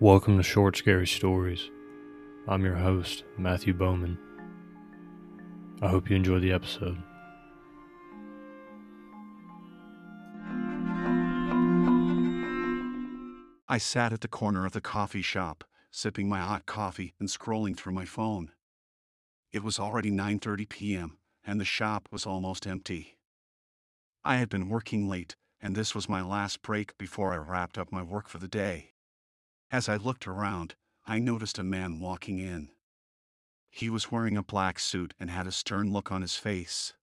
Welcome to Short Scary Stories. I'm your host, Matthew Bowman. I hope you enjoy the episode. I sat at the corner of the coffee shop, sipping my hot coffee and scrolling through my phone. It was already 9:30 p.m., and the shop was almost empty. I had been working late, and this was my last break before I wrapped up my work for the day. As I looked around, I noticed a man walking in. He was wearing a black suit and had a stern look on his face.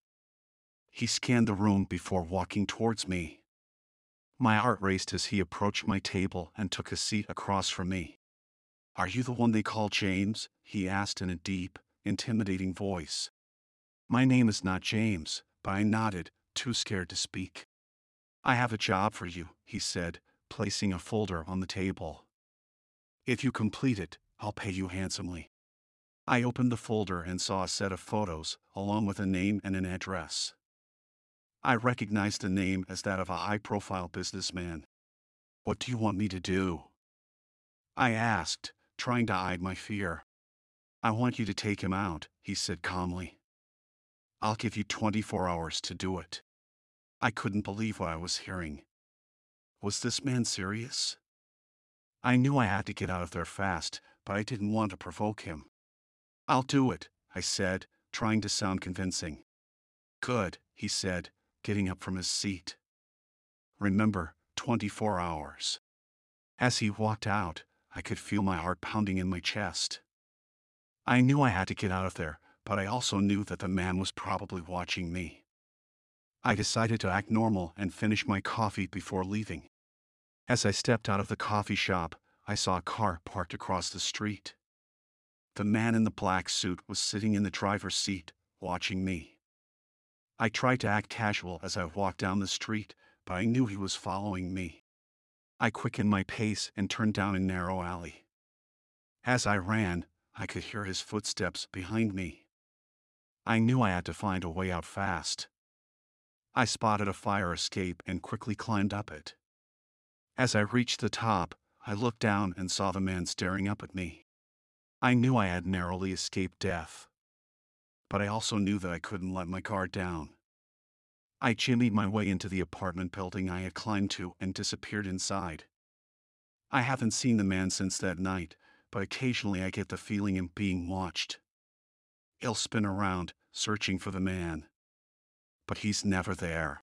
He scanned the room before walking towards me. My heart raced as he approached my table and took a seat across from me. Are you the one they call James? he asked in a deep, intimidating voice. My name is not James, but I nodded, too scared to speak. I have a job for you, he said, placing a folder on the table. If you complete it, I'll pay you handsomely. I opened the folder and saw a set of photos, along with a name and an address. I recognized the name as that of a high profile businessman. What do you want me to do? I asked, trying to hide my fear. I want you to take him out, he said calmly. I'll give you 24 hours to do it. I couldn't believe what I was hearing. Was this man serious? I knew I had to get out of there fast, but I didn't want to provoke him. I'll do it, I said, trying to sound convincing. Good, he said, getting up from his seat. Remember, 24 hours. As he walked out, I could feel my heart pounding in my chest. I knew I had to get out of there, but I also knew that the man was probably watching me. I decided to act normal and finish my coffee before leaving. As I stepped out of the coffee shop, I saw a car parked across the street. The man in the black suit was sitting in the driver's seat, watching me. I tried to act casual as I walked down the street, but I knew he was following me. I quickened my pace and turned down a narrow alley. As I ran, I could hear his footsteps behind me. I knew I had to find a way out fast. I spotted a fire escape and quickly climbed up it. As I reached the top, I looked down and saw the man staring up at me. I knew I had narrowly escaped death but I also knew that I couldn't let my guard down. I jimmied my way into the apartment building I had climbed to and disappeared inside. I haven't seen the man since that night, but occasionally I get the feeling I'm being watched. He'll spin around, searching for the man. But he's never there.